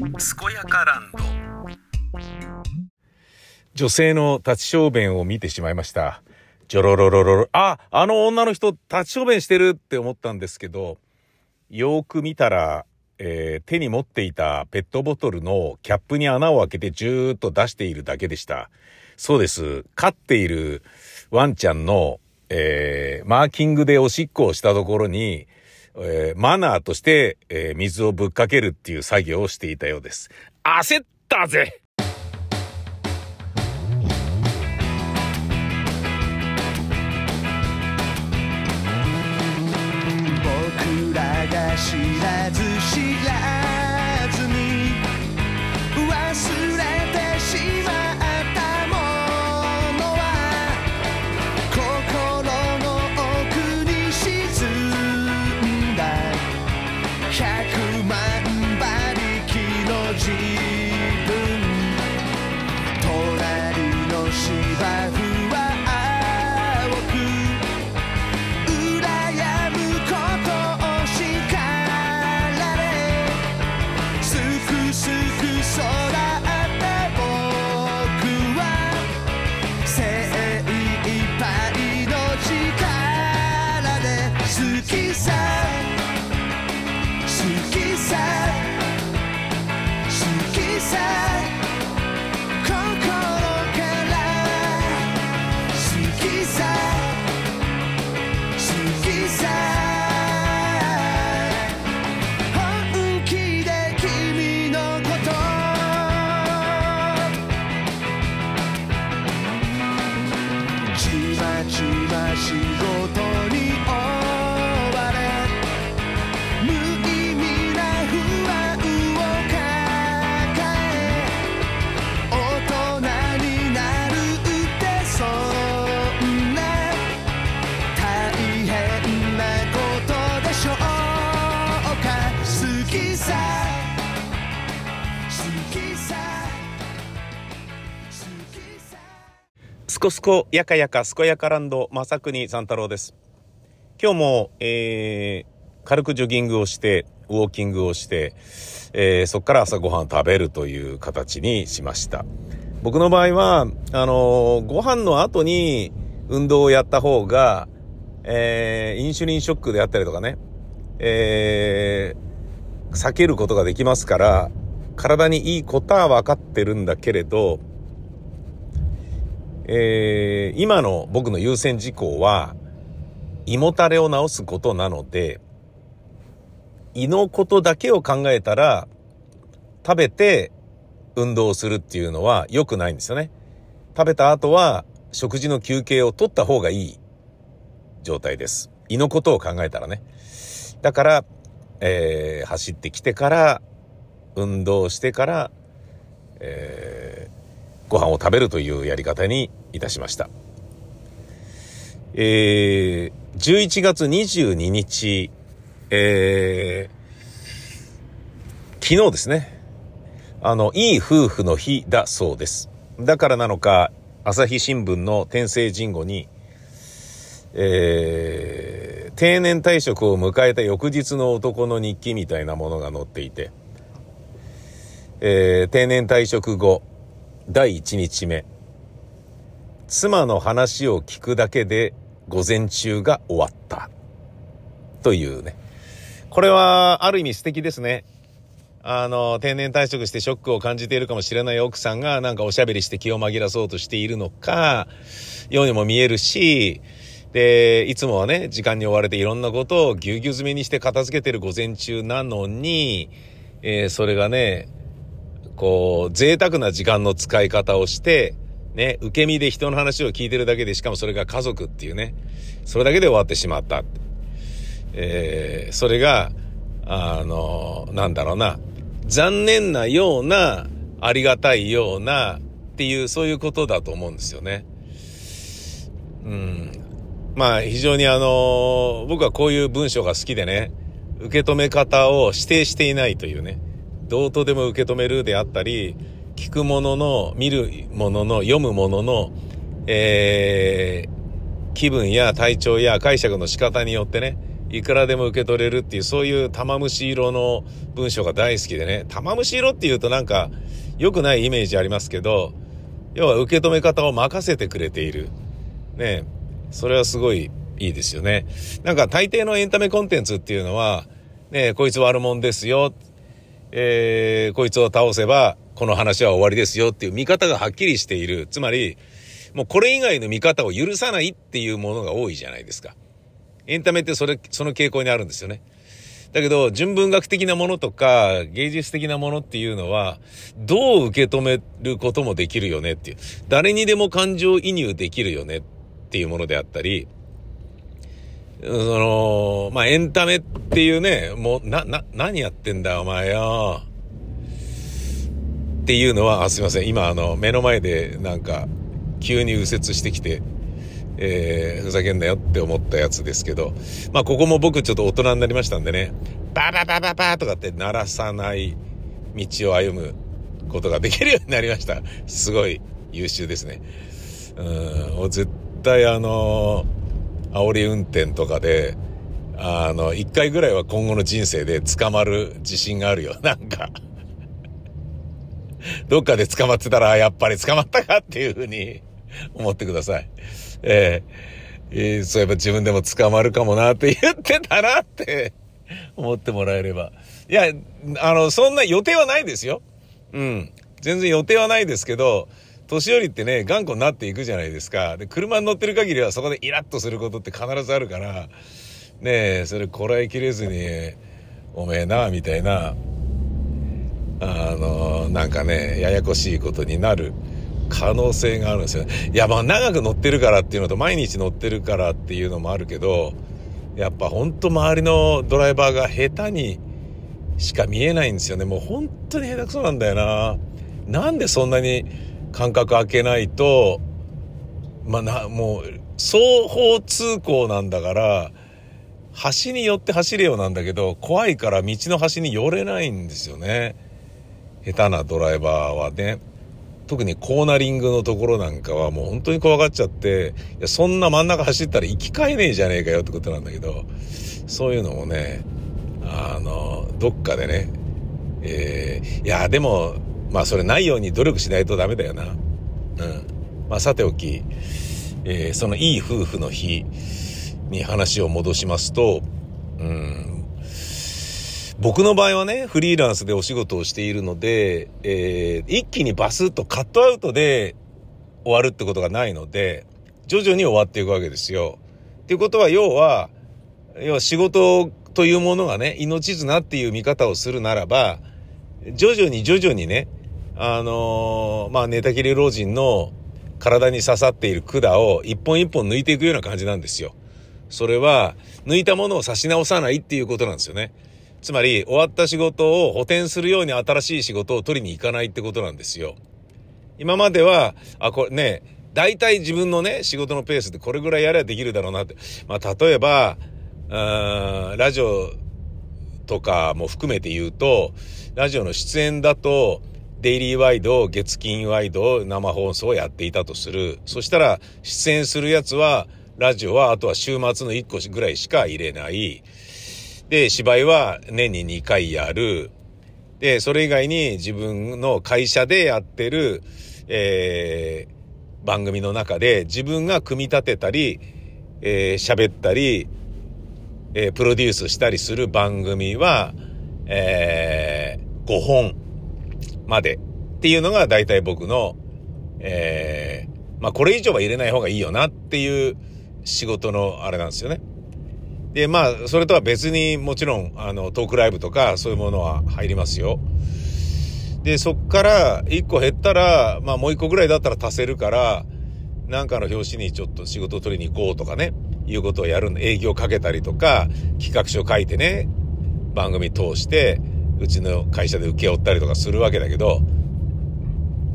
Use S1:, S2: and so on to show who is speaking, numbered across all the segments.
S1: 健やかランド女性の立ち小便を見てしまいましたジョロロロロロああの女の人立ち小便してるって思ったんですけどよく見たらえー、手に持っていたペットボトルのキャップに穴を開けてジューッと出しているだけでした。そうです。飼っているワンちゃんの、えー、マーキングでおしっこをしたところに、えー、マナーとして、えー、水をぶっかけるっていう作業をしていたようです。焦ったぜすこすこやかやかすこやかランド正国三太郎です。今日も、えー、軽くジョギングをして、ウォーキングをして、えー、そこから朝ごはんを食べるという形にしました。僕の場合は、あのー、ご飯の後に運動をやった方が、えー、インシュリンショックであったりとかね、えー、避けることができますから、体にいいことは分かってるんだけれど、えー、今の僕の優先事項は、胃もたれを治すことなので、胃のことだけを考えたら、食べて運動するっていうのは良くないんですよね。食べた後は食事の休憩を取った方がいい状態です。胃のことを考えたらね。だから、えー、走ってきてから、運動してから、えー、ご飯を食べるというやり方にいたしました。えー、11月22日、えー、昨日ですね。あの、いい夫婦の日だそうです。だからなのか、朝日新聞の天聖人語に、えー、定年退職を迎えた翌日の男の日記みたいなものが載っていて、えー、定年退職後、第1日目。妻の話を聞くだけで午前中が終わった。というね。これはある意味素敵ですね。あの、定年退職してショックを感じているかもしれない奥さんがなんかおしゃべりして気を紛らそうとしているのか、ようにも見えるし、で、いつもはね、時間に追われていろんなことをぎゅうぎゅう詰めにして片付けてる午前中なのに、えー、それがね、こう、贅沢な時間の使い方をして、ね、受け身で人の話を聞いてるだけで、しかもそれが家族っていうね、それだけで終わってしまった。えー、それが、あの、なんだろうな、残念なような、ありがたいような、っていう、そういうことだと思うんですよね。うん。まあ、非常にあの、僕はこういう文章が好きでね、受け止め方を指定していないというね。どうとでも受け止めるであったり、聞くものの、見るものの、読むものの、えー、気分や体調や解釈の仕方によってね、いくらでも受け取れるっていう、そういう玉虫色の文章が大好きでね、玉虫色っていうとなんか良くないイメージありますけど、要は受け止め方を任せてくれている。ねそれはすごいいいですよね。なんか大抵のエンタメコンテンツっていうのは、ねこいつ悪者ですよ。えー、こいつを倒せば、この話は終わりですよっていう見方がはっきりしている。つまり、もうこれ以外の見方を許さないっていうものが多いじゃないですか。エンタメってそれ、その傾向にあるんですよね。だけど、純文学的なものとか、芸術的なものっていうのは、どう受け止めることもできるよねっていう。誰にでも感情移入できるよねっていうものであったり、その、まあ、エンタメっていうね、もう、な、な、何やってんだお前よ。っていうのは、あ、すいません。今、あの、目の前で、なんか、急に右折してきて、えー、ふざけんなよって思ったやつですけど、まあ、ここも僕ちょっと大人になりましたんでね、バババババとかって鳴らさない道を歩むことができるようになりました。すごい優秀ですね。うん、絶対あのー煽り運転とかで、あの、一回ぐらいは今後の人生で捕まる自信があるよ。なんかどっかで捕まってたら、やっぱり捕まったかっていうふうに 思ってください。えー、えー、そういえば自分でも捕まるかもなって言ってたなって 思ってもらえれば。いや、あの、そんな予定はないですよ。うん。全然予定はないですけど、年寄りってね、頑固になっていくじゃないですか。で、車に乗ってる限りはそこでイラッとすることって必ずあるから、ねえ、それこらえきれずに、おめえな、みたいな、あの、なんかね、ややこしいことになる可能性があるんですよ。いや、まあ長く乗ってるからっていうのと、毎日乗ってるからっていうのもあるけど、やっぱほんと周りのドライバーが下手にしか見えないんですよね。もう本当に下手くそなんだよな。なんでそんなに間隔空けないと、まあ、な、もう、双方通行なんだから、端に寄って走れようなんだけど、怖いから道の端に寄れないんですよね。下手なドライバーはね。特にコーナリングのところなんかはもう本当に怖がっちゃって、いやそんな真ん中走ったら行き交えねえじゃねえかよってことなんだけど、そういうのもね、あの、どっかでね、えー、いや、でも、まあそれないように努力しないとダメだよな。うん。まあさておき、えー、そのいい夫婦の日に話を戻しますと、うん、僕の場合はね、フリーランスでお仕事をしているので、えー、一気にバスッとカットアウトで終わるってことがないので、徐々に終わっていくわけですよ。っていうことは、要は、要は仕事というものがね、命綱っていう見方をするならば、徐々に徐々にね、あのー、まあ、寝たきり老人の体に刺さっている管を一本一本抜いていくような感じなんですよ。それは、抜いたものを差し直さないっていうことなんですよね。つまり、終わった仕事を補填するように新しい仕事を取りに行かないってことなんですよ。今までは、あ、これね、大体自分のね、仕事のペースでこれぐらいやればできるだろうなって。まあ、例えば、ラジオとかも含めて言うと、ラジオの出演だと、デイリーワイド、月金ワイド、生放送をやっていたとする。そしたら、出演するやつは、ラジオは、あとは週末の1個ぐらいしか入れない。で、芝居は年に2回やる。で、それ以外に自分の会社でやってる、えー、番組の中で自分が組み立てたり、えー、喋ったり、えー、プロデュースしたりする番組は、えー、5本。までっていうのが大体僕の、えー、まあこれ以上は入れない方がいいよなっていう仕事のあれなんですよね。で、まあそれとは別にもちろんあのトークライブとかそういうものは入りますよ。で、そっから1個減ったら、まあもう1個ぐらいだったら足せるから、なんかの表紙にちょっと仕事を取りに行こうとかね、いうことをやる営業かけたりとか、企画書書いてね、番組通して、うちの会社で請け負ったりとかするわけだけど、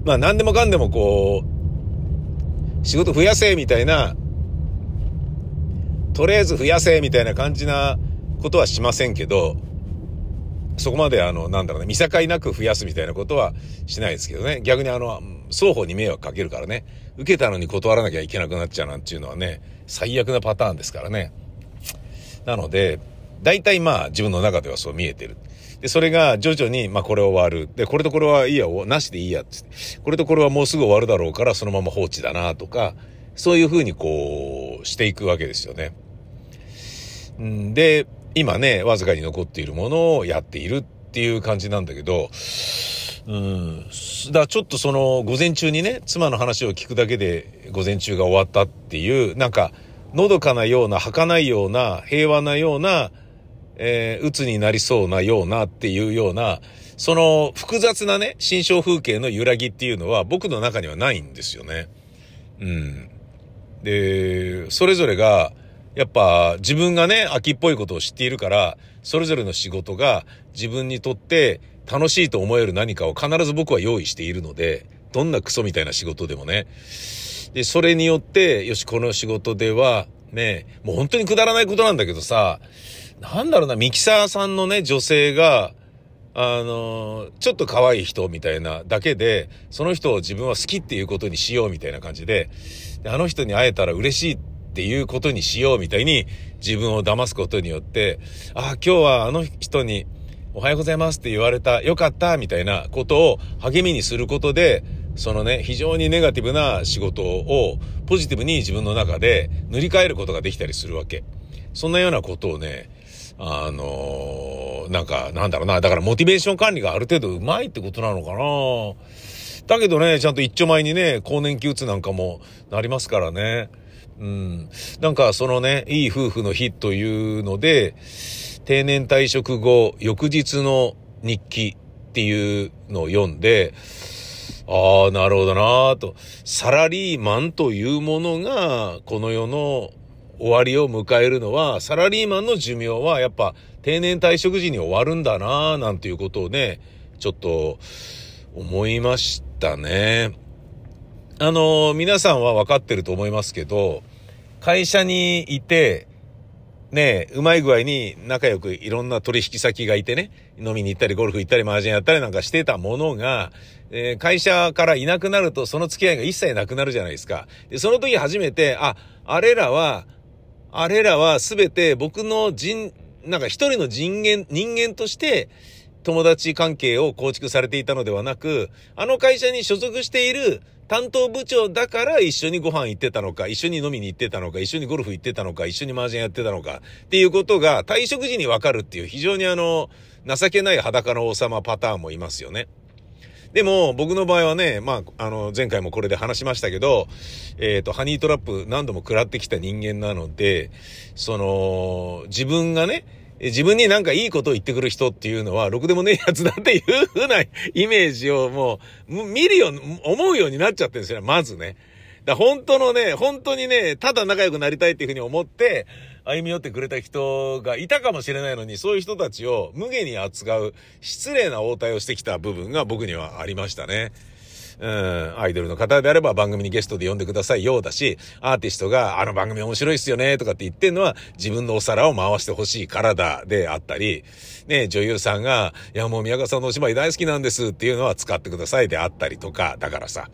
S1: まあ何でもかんでもこう、仕事増やせみたいな、とりあえず増やせみたいな感じなことはしませんけど、そこまであの、なんだろうね、見境なく増やすみたいなことはしないですけどね。逆にあの、双方に迷惑かけるからね。受けたのに断らなきゃいけなくなっちゃうなんていうのはね、最悪なパターンですからね。なので、大体まあ自分の中ではそう見えてる。で、それが徐々に、まあこれ終わる。で、これとこれはいいや、なしでいいやっつって。これとこれはもうすぐ終わるだろうからそのまま放置だなとか、そういうふうにこうしていくわけですよね。んで、今ね、わずかに残っているものをやっているっていう感じなんだけど、うん。だちょっとその午前中にね、妻の話を聞くだけで午前中が終わったっていう、なんか、のどかなような、儚いような、平和なような、えー、鬱になりそうなようなっていうような、その複雑なね、心象風景の揺らぎっていうのは僕の中にはないんですよね。うん。で、それぞれが、やっぱ自分がね、秋っぽいことを知っているから、それぞれの仕事が自分にとって楽しいと思える何かを必ず僕は用意しているので、どんなクソみたいな仕事でもね。で、それによって、よし、この仕事では、ね、もう本当にくだらないことなんだけどさ、なんだろうな、ミキサーさんのね、女性が、あの、ちょっと可愛い人みたいなだけで、その人を自分は好きっていうことにしようみたいな感じで、であの人に会えたら嬉しいっていうことにしようみたいに自分を騙すことによって、ああ、今日はあの人におはようございますって言われた、よかったみたいなことを励みにすることで、そのね、非常にネガティブな仕事をポジティブに自分の中で塗り替えることができたりするわけ。そんなようなことをね、あのー、なんか、なんだろうな。だからモチベーション管理がある程度うまいってことなのかな。だけどね、ちゃんと一丁前にね、更年期うつなんかもなりますからね。うん。なんかそのね、いい夫婦の日というので、定年退職後、翌日の日記っていうのを読んで、ああ、なるほどなと。サラリーマンというものが、この世の終わりを迎えるのは、サラリーマンの寿命はやっぱ定年退職時に終わるんだなぁなんていうことをね、ちょっと思いましたね。あの、皆さんは分かってると思いますけど、会社にいて、ねえうまい具合に仲良くいろんな取引先がいてね、飲みに行ったりゴルフ行ったり麻雀やったりなんかしてたものが、えー、会社からいなくなるとその付き合いが一切なくなるじゃないですか。で、その時初めて、あ、あれらはあれらはすべて僕の人、なんか一人の人間、人間として友達関係を構築されていたのではなく、あの会社に所属している担当部長だから一緒にご飯行ってたのか、一緒に飲みに行ってたのか、一緒にゴルフ行ってたのか、一緒に麻雀やってたのかっていうことが退職時にわかるっていう非常にあの、情けない裸の王様パターンもいますよね。でも、僕の場合はね、まあ、あの、前回もこれで話しましたけど、えっ、ー、と、ハニートラップ何度も食らってきた人間なので、その、自分がね、自分になんかいいことを言ってくる人っていうのは、ろくでもねえやつだっていう風な イメージをもう、見るよう、思うようになっちゃってるんですよね、まずね。だ本当のね、本当にね、ただ仲良くなりたいっていうふうに思って、歩み寄ってくれた人がいたかもしれないのに、そういう人たちを無下に扱う失礼な応対をしてきた部分が僕にはありましたね。うん、アイドルの方であれば番組にゲストで呼んでくださいようだし、アーティストがあの番組面白いっすよねとかって言ってんのは自分のお皿を回してほしいからだであったり、ね、女優さんが、いやもう宮川さんのお芝居大好きなんですっていうのは使ってくださいであったりとか、だからさ、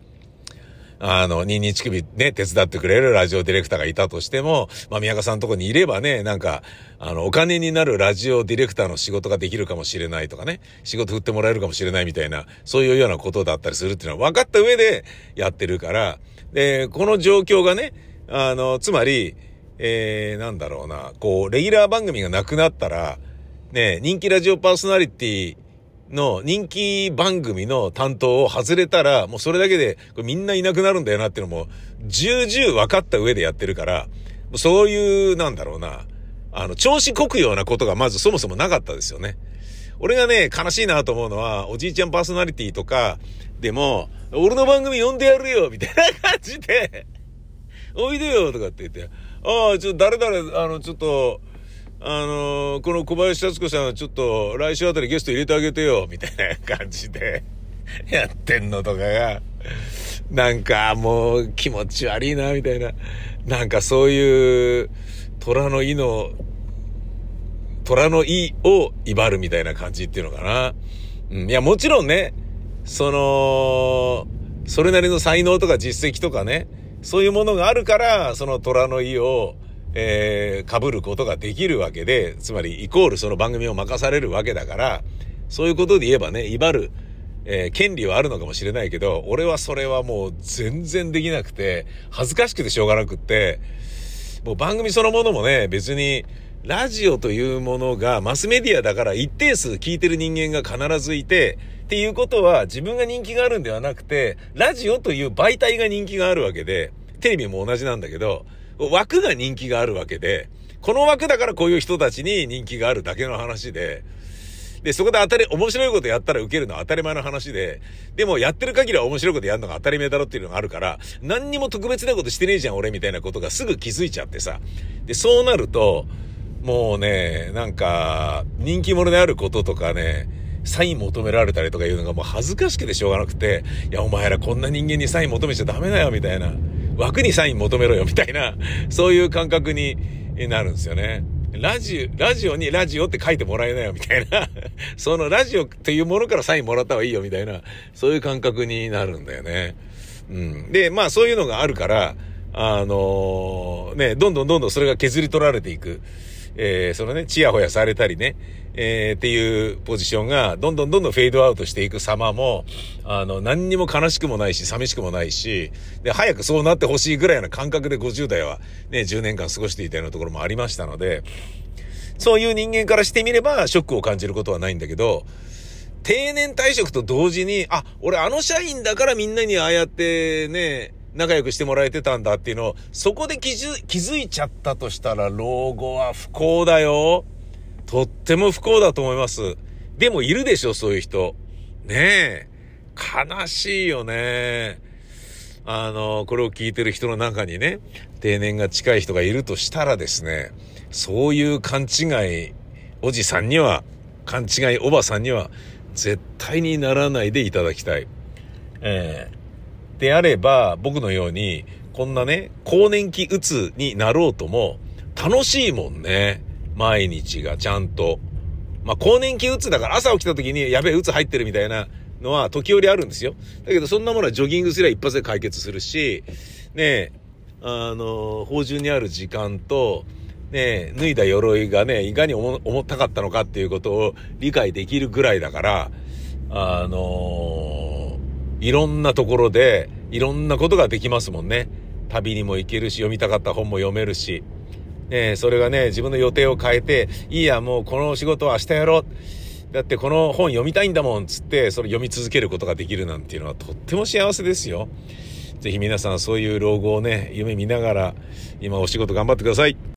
S1: あの、ニンニチ首ね、手伝ってくれるラジオディレクターがいたとしても、まあ、宮川さんのとこにいればね、なんか、あの、お金になるラジオディレクターの仕事ができるかもしれないとかね、仕事振ってもらえるかもしれないみたいな、そういうようなことだったりするっていうのは分かった上でやってるから、で、この状況がね、あの、つまり、えー、なんだろうな、こう、レギュラー番組がなくなったら、ね、人気ラジオパーソナリティの人気番組の担当を外れたら、もうそれだけで、これみんないなくなるんだよなっていうのも、重々分かった上でやってるから、そういう、なんだろうな、あの、調子こくようなことがまずそもそもなかったですよね。俺がね、悲しいなと思うのは、おじいちゃんパーソナリティとかでも、俺の番組呼んでやるよみたいな感じで、おいでよとかって言って、ああ、ちょっと誰々、あの、ちょっと、あのー、この小林幸子さんはちょっと来週あたりゲスト入れてあげてよ、みたいな感じで やってんのとかが、なんかもう気持ち悪いな、みたいな。なんかそういう虎の意の、虎の意を威張るみたいな感じっていうのかな。うん、いや、もちろんね、その、それなりの才能とか実績とかね、そういうものがあるから、その虎の意をえー、被ることができるわけで、つまりイコールその番組を任されるわけだから、そういうことで言えばね、威張る、えー、権利はあるのかもしれないけど、俺はそれはもう全然できなくて、恥ずかしくてしょうがなくって、もう番組そのものもね、別に、ラジオというものがマスメディアだから一定数聞いてる人間が必ずいて、っていうことは自分が人気があるんではなくて、ラジオという媒体が人気があるわけで、テレビも同じなんだけど、枠が人気があるわけで、この枠だからこういう人たちに人気があるだけの話で、で、そこで当たり、面白いことやったら受けるのは当たり前の話で、でもやってる限りは面白いことやるのが当たり前だろっていうのがあるから、何にも特別なことしてねえじゃん俺みたいなことがすぐ気づいちゃってさ。で、そうなると、もうね、なんか、人気者であることとかね、サイン求められたりとかいうのがもう恥ずかしくてしょうがなくて、いや、お前らこんな人間にサイン求めちゃダメだよ、みたいな。枠にサイン求めろよ、みたいな、そういう感覚になるんですよね。ラジオ、ラジオにラジオって書いてもらえないよ、みたいな。そのラジオっていうものからサインもらった方がいいよ、みたいな、そういう感覚になるんだよね。うん。で、まあそういうのがあるから、あのー、ね、どんどんどんどんそれが削り取られていく。えー、そのね、チヤホヤされたりね、えー、っていうポジションが、どんどんどんどんフェードアウトしていく様も、あの、何にも悲しくもないし、寂しくもないし、で、早くそうなってほしいぐらいな感覚で50代はね、10年間過ごしていたようなところもありましたので、そういう人間からしてみれば、ショックを感じることはないんだけど、定年退職と同時に、あ、俺あの社員だからみんなにああやってね、仲良くしてもらえてたんだっていうのを、そこで気づ気づいちゃったとしたら、老後は不幸だよ。とっても不幸だと思います。でもいるでしょ、そういう人。ねえ。悲しいよね。あの、これを聞いてる人の中にね、定年が近い人がいるとしたらですね、そういう勘違い、おじさんには、勘違いおばさんには、絶対にならないでいただきたい。ええーであれば、僕のように、こんなね、更年期うつになろうとも、楽しいもんね。毎日がちゃんと。まあ、更年期うつだから朝起きた時に、やべえ、うつ入ってるみたいなのは時折あるんですよ。だけど、そんなものはジョギングすれば一発で解決するし、ねえあの、法中にある時間と、ねえ脱いだ鎧がね、いかに重たかったのかっていうことを理解できるぐらいだから、あのーいろんなところで、いろんなことができますもんね。旅にも行けるし、読みたかった本も読めるし。ねそれがね、自分の予定を変えて、いいや、もうこの仕事は明日やろう。だってこの本読みたいんだもん、つって、それ読み続けることができるなんていうのはとっても幸せですよ。ぜひ皆さんそういう老後をね、夢見ながら、今お仕事頑張ってください。